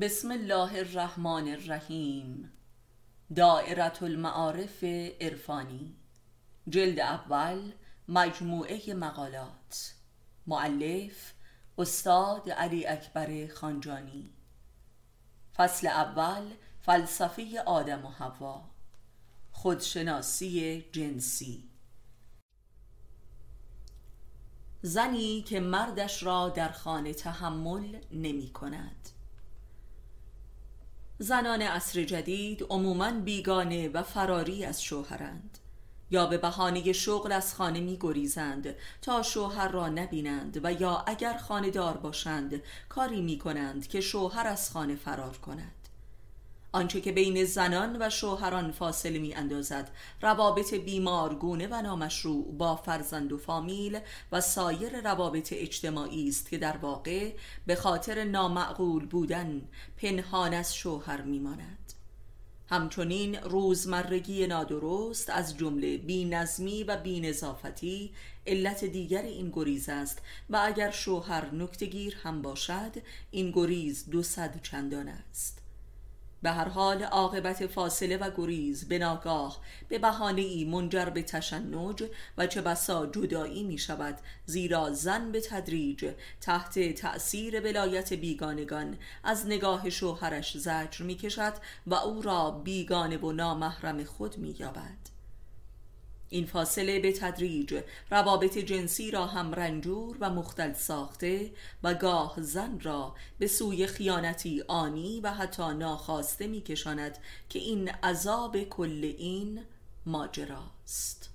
بسم الله الرحمن الرحیم. دائرة المعارف عرفانی. جلد اول مجموعه مقالات. معلف استاد علی اکبر خانجانی. فصل اول فلسفه آدم و حوا. خودشناسی جنسی. زنی که مردش را در خانه تحمل نمی کند. زنان عصر جدید عموما بیگانه و فراری از شوهرند. یا به بهانه شغل از خانه می گریزند تا شوهر را نبینند و یا اگر خانه دار باشند کاری می کنند که شوهر از خانه فرار کند. آنچه که بین زنان و شوهران فاصله می اندازد روابط بیمارگونه و نامشروع با فرزند و فامیل و سایر روابط اجتماعی است که در واقع به خاطر نامعقول بودن پنهان از شوهر می ماند. همچنین روزمرگی نادرست از جمله بینظمی و بینظافتی علت دیگر این گریز است و اگر شوهر نکتگیر هم باشد این گریز دو صد چندان است به هر حال عاقبت فاصله و گریز به ناگاه به بهانه ای منجر به تشنج و چه بسا جدایی می شود زیرا زن به تدریج تحت تأثیر ولایت بیگانگان از نگاه شوهرش زجر می کشد و او را بیگانه و نامحرم خود می یابد این فاصله به تدریج روابط جنسی را هم رنجور و مختل ساخته و گاه زن را به سوی خیانتی آنی و حتی ناخواسته می کشاند که این عذاب کل این ماجراست.